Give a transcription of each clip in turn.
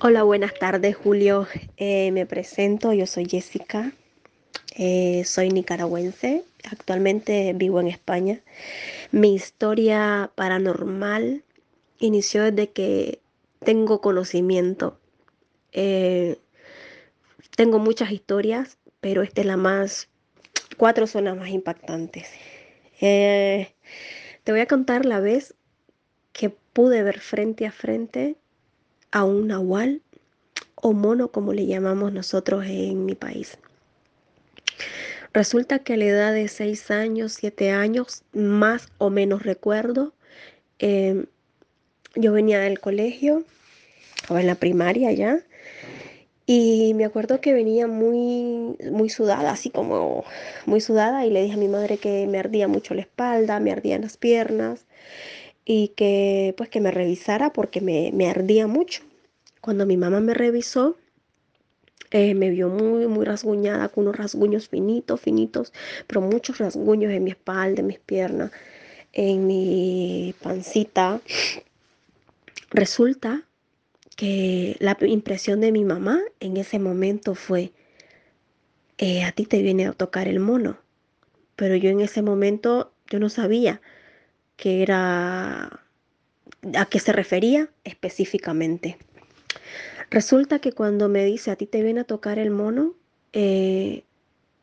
Hola, buenas tardes, Julio. Eh, me presento, yo soy Jessica. Eh, soy nicaragüense, actualmente vivo en España. Mi historia paranormal inició desde que tengo conocimiento. Eh, tengo muchas historias, pero esta es la más, cuatro son las más impactantes. Te voy a contar la vez que pude ver frente a frente a un nahual o mono, como le llamamos nosotros en mi país. Resulta que a la edad de 6 años, 7 años, más o menos recuerdo, em, yo venía del colegio, estaba en la primaria ya, y me acuerdo que venía muy, muy sudada, así como muy sudada, y le dije a mi madre que me ardía mucho la espalda, me ardían las piernas, y que pues que me revisara porque me ardía mucho. Cuando mi mamá me revisó, eh, me vio muy, muy rasguñada, con unos rasguños finitos, finitos, pero muchos rasguños en mi espalda, en mis piernas, en mi pancita. Resulta que la impresión de mi mamá en ese momento fue, eh, a ti te viene a tocar el mono. Pero yo en ese momento, yo no sabía que era, a qué se refería específicamente. Resulta que cuando me dice a ti te viene a tocar el mono, eh,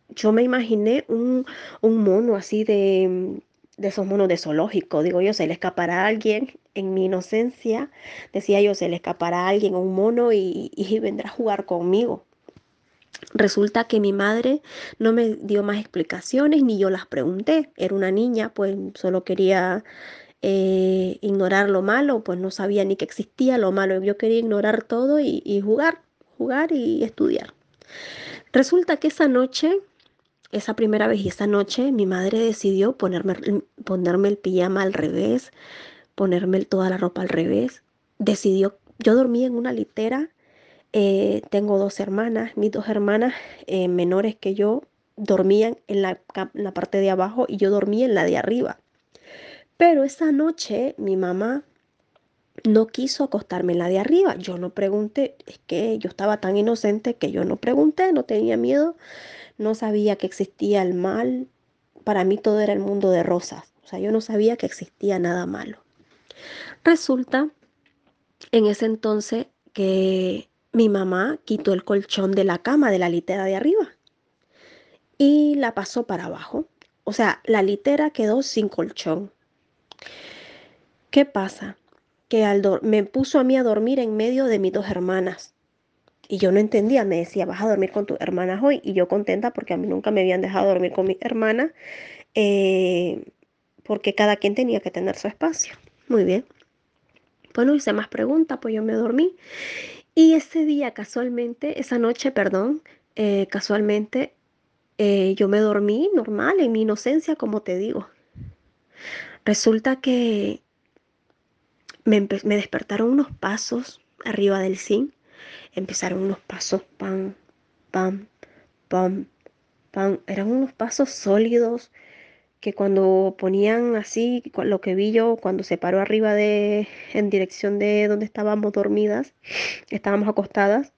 yo me imaginé un, mono así de, de, esos monos de zoológico. Digo yo, se le escapará a alguien en mi inocencia. Decía yo, se le escapará a alguien, un mono y, y vendrá a jugar conmigo. Resulta que mi madre no me dio más explicaciones ni yo las pregunté. Era una niña, pues solo quería eh, ignorar lo malo, pues no sabía ni que existía lo malo. Yo quería ignorar todo y, jugar, jugar y estudiar. Resulta que esa noche, esa primera vez y esa noche, mi madre decidió ponerme, ponerme el pijama al revés, ponerme toda la ropa al revés. Decidió, yo dormía en una litera. Eh, tengo dos hermanas, mis dos hermanas eh, menores que yo dormían en la, en la parte de abajo y yo dormía en la de arriba. Pero esa noche mi mamá no quiso acostarme en la de arriba. Yo no pregunté, es que yo estaba tan inocente que yo no pregunté, no tenía miedo, no sabía que existía el mal. Para mí todo era el mundo de rosas, o sea, yo no sabía que existía nada malo. Resulta en ese entonces que mi mamá quitó el colchón de la cama de la litera de arriba y la pasó para abajo. O sea, la litera quedó sin colchón. ¿Qué pasa? Que al me puso a mí a dormir en medio de mis dos hermanas. Y yo no entendía, me decía, vas a dormir con tus hermanas hoy. Y yo contenta porque a mí nunca me habían dejado dormir con mis hermanas, eh, porque cada quien tenía que tener su espacio. Muy bien. Bueno, hice más preguntas, pues yo me dormí. Y ese día, casualmente, esa noche, perdón, eh, casualmente, eh, yo me dormí normal, en mi inocencia, como te digo. Resulta que me, despertaron unos pasos arriba del zinc. Empezaron unos pasos, pam, pam, pam, pam. Eran unos pasos sólidos que cuando ponían así, lo que vi yo cuando se paró arriba de, en dirección de donde estábamos dormidas, estábamos acostadas,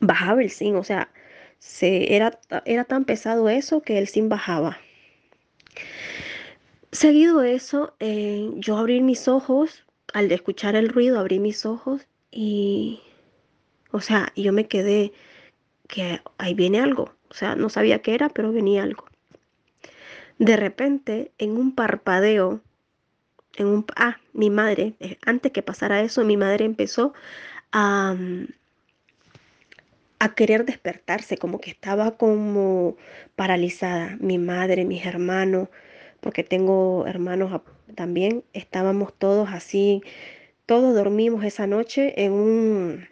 bajaba el zinc, o sea, se, era, era tan pesado eso que el zinc bajaba. Seguido eso, eh, yo abrí mis ojos, al escuchar el ruido, abrí mis ojos y, o sea, yo me quedé que ahí viene algo. O sea, no sabía qué era, pero venía algo. De repente, en un parpadeo, en un... Ah, mi madre, eh, antes que pasara eso, mi madre empezó a, a querer despertarse, como que estaba como paralizada. Mi madre, mis hermanos, porque tengo hermanos también, estábamos todos así, todos dormimos esa noche en un,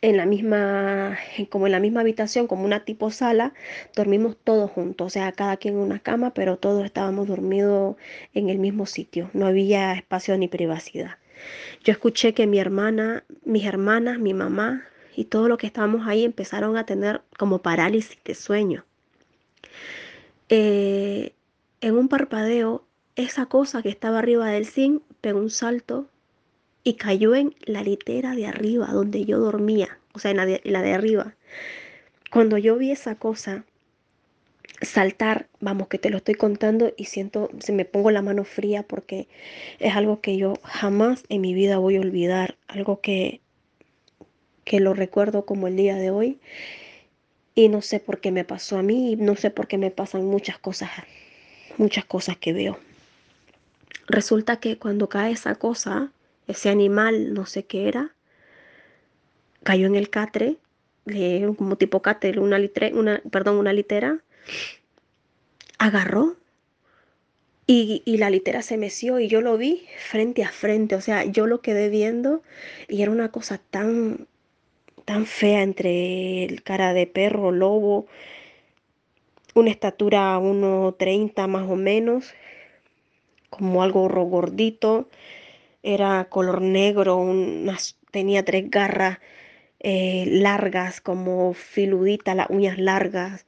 en la misma, como en la misma habitación, como una tipo sala, dormimos todos juntos, o sea, cada quien en una cama, pero todos estábamos dormidos en el mismo sitio, no había espacio ni privacidad. Yo escuché que mi hermana, mis hermanas, mi mamá y todos los que estábamos ahí empezaron a tener como parálisis de sueño. Eh, en un parpadeo, esa cosa que estaba arriba del zinc pegó un salto y cayó en la litera de arriba donde yo dormía, o sea, en la de, arriba. Cuando yo vi esa cosa saltar, vamos, que te lo estoy contando y siento, se me pongo la mano fría porque es algo que yo jamás en mi vida voy a olvidar, algo que, que lo recuerdo como el día de hoy y no sé por qué me pasó a mí y no sé por qué me pasan muchas cosas, muchas cosas que veo. Resulta que cuando cae esa cosa, ese animal, no sé qué era, cayó en el catre, como tipo catre, una, una, perdón, una litera, agarró y, y, la litera se meció y yo lo vi frente a frente, o sea, yo lo quedé viendo y era una cosa tan, tan fea entre el cara de perro, lobo, una estatura 1,30 más o menos, como algo gordito, era color negro, tenía tres garras eh, largas, como filudita, las uñas largas.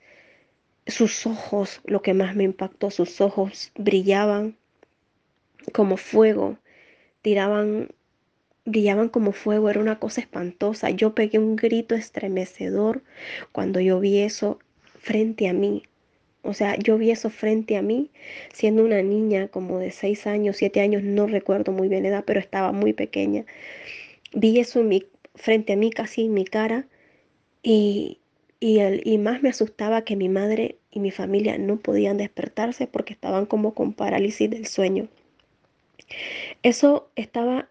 Sus ojos, lo que más me impactó, sus ojos brillaban como fuego, tiraban, brillaban como fuego, era una cosa espantosa. Yo pegué un grito estremecedor cuando yo vi eso frente a mí. O sea, yo vi eso frente a mí, siendo una niña como de 6 años, 7 años, no recuerdo muy bien edad, pero estaba muy pequeña. Vi eso frente a mí, casi en mi cara, y, y, el, y más me asustaba que mi madre y mi familia no podían despertarse porque estaban como con parálisis del sueño. Eso estaba,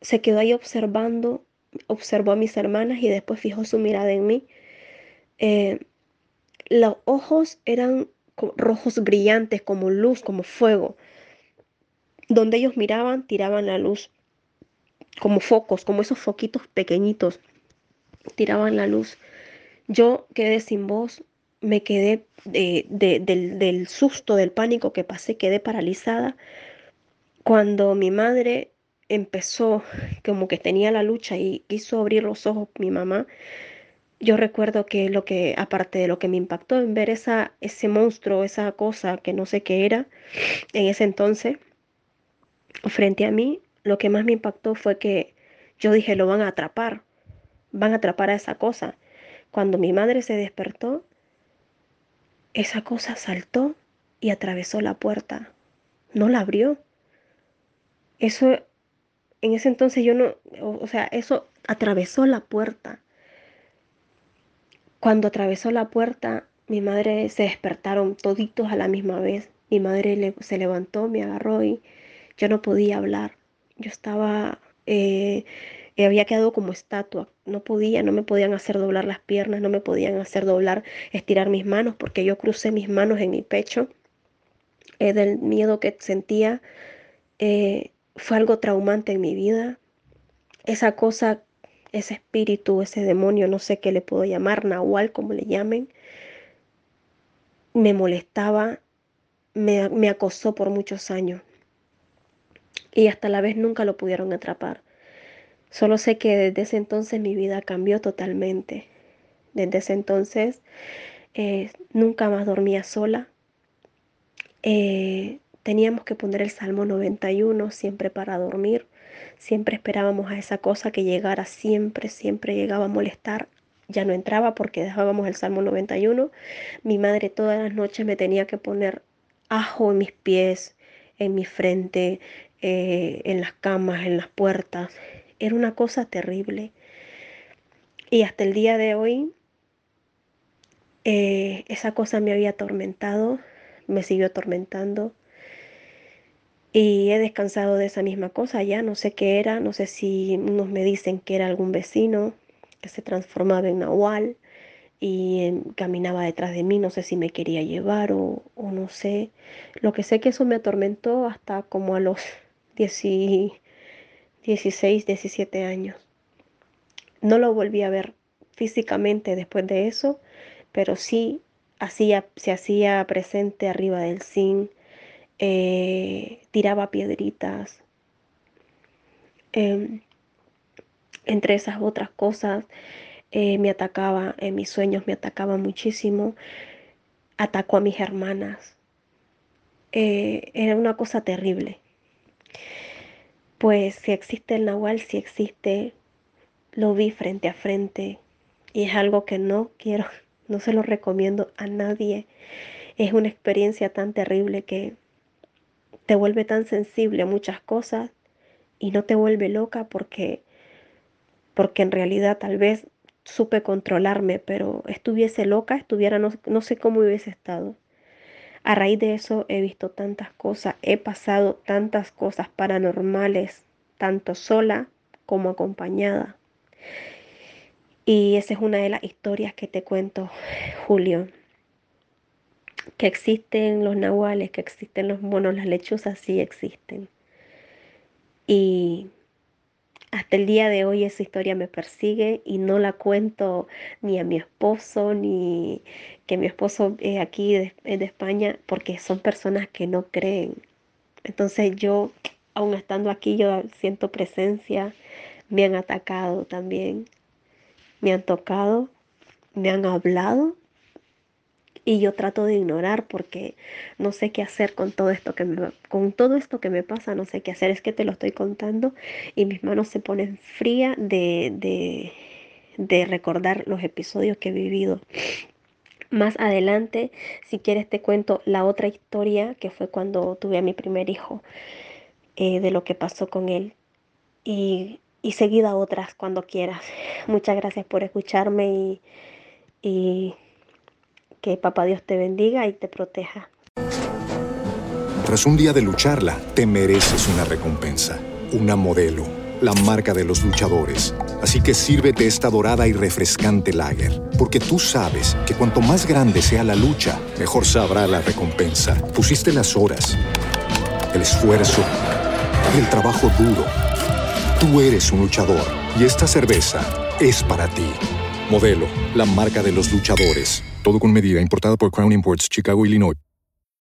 se quedó ahí observando, observó a mis hermanas y después fijó su mirada en mí. Eh, los ojos eran rojos brillantes, como luz, como fuego. Donde ellos miraban, tiraban la luz como focos, como esos foquitos pequeñitos, tiraban la luz. Yo quedé sin voz, me quedé del, del susto, del pánico que pasé, quedé paralizada. Cuando mi madre empezó, como que tenía la lucha y quiso abrir los ojos, mi mamá, yo recuerdo que lo que, aparte de lo que me impactó en ver esa, ese monstruo, esa cosa que no sé qué era en ese entonces, frente a mí, lo que más me impactó fue que yo dije, lo van a atrapar, van a atrapar a esa cosa. Cuando mi madre se despertó, esa cosa saltó y atravesó la puerta, no la abrió. Eso, en ese entonces yo no, o sea, eso atravesó la puerta cuando atravesó la puerta, mi madre se despertaron toditos a la misma vez. Mi madre se levantó, me agarró y yo no podía hablar. Yo estaba, eh, había quedado como estatua. No podía, no me podían hacer doblar las piernas, no me podían hacer doblar, estirar mis manos, porque yo crucé mis manos en mi pecho. Eh, del miedo que sentía, eh, fue algo traumante en mi vida. Esa cosa ese espíritu, ese demonio, no sé qué le puedo llamar, nahual, como le llamen, me molestaba, me, me acosó por muchos años y hasta la vez nunca lo pudieron atrapar. Solo sé que desde ese entonces mi vida cambió totalmente. Desde ese entonces eh, nunca más dormía sola. Eh, teníamos que poner el Salmo 91 siempre para dormir. Siempre esperábamos a esa cosa que llegara, siempre, siempre llegaba a molestar. Ya no entraba porque dejábamos el Salmo 91. Mi madre todas las noches me tenía que poner ajo en mis pies, en mi frente, eh, en las camas, en las puertas. Era una cosa terrible. Y hasta el día de hoy, eh, esa cosa me había atormentado, me siguió atormentando. Y he descansado de esa misma cosa ya, no sé qué era, no sé si unos me dicen que era algún vecino que se transformaba en Nahual y em, caminaba detrás de mí, no sé si me quería llevar o, no sé. Lo que sé que eso me atormentó hasta como a los 16, 17 años. No lo volví a ver físicamente después de eso, pero sí hacía, se hacía presente arriba del zinc, eh, tiraba piedritas. Em, entre esas otras cosas, eh, me atacaba, en mis sueños me atacaba muchísimo, atacó a mis hermanas. Eh, era una cosa terrible. Pues si existe el Nahual, si existe, lo vi frente a frente y es algo que no quiero, no se lo recomiendo a nadie. Es una experiencia tan terrible que te vuelve tan sensible a muchas cosas y no te vuelve loca porque porque en realidad tal vez supe controlarme, pero estuviese loca, estuviera no, no sé cómo hubiese estado. A raíz de eso he visto tantas cosas, he pasado tantas cosas paranormales, tanto sola como acompañada. Y esa es una de las historias que te cuento, Julio. Que existen los nahuales, que existen los monos, las lechuzas, sí existen. Y hasta el día de hoy esa historia me persigue y no la cuento ni a mi esposo, ni que mi esposo es aquí de, de España, porque son personas que no creen. Entonces yo, aún estando aquí, yo siento presencia, me han atacado también, me han tocado, me han hablado y yo trato de ignorar porque no sé qué hacer con todo esto que me con todo esto que me pasa no sé qué hacer. Es que te lo estoy contando y mis manos se ponen frías de, de, de recordar los episodios que he vivido. Más adelante si quieres te cuento la otra historia que fue cuando tuve a mi primer hijo eh, de lo que pasó con él. Y, y seguida otras cuando quieras. Muchas gracias por escucharme y, y que papá Dios te bendiga y te proteja. Tras un día de lucharla, te mereces una recompensa, una modelo, la marca de los luchadores. Así que sírvete esta dorada y refrescante lager, porque tú sabes que cuanto más grande sea la lucha, mejor sabrá la recompensa. Pusiste las horas, el esfuerzo, el trabajo duro. Tú eres un luchador y esta cerveza es para ti. Modelo, la marca de los luchadores. Todo con medida, importada por Crown Imports, Chicago, Illinois.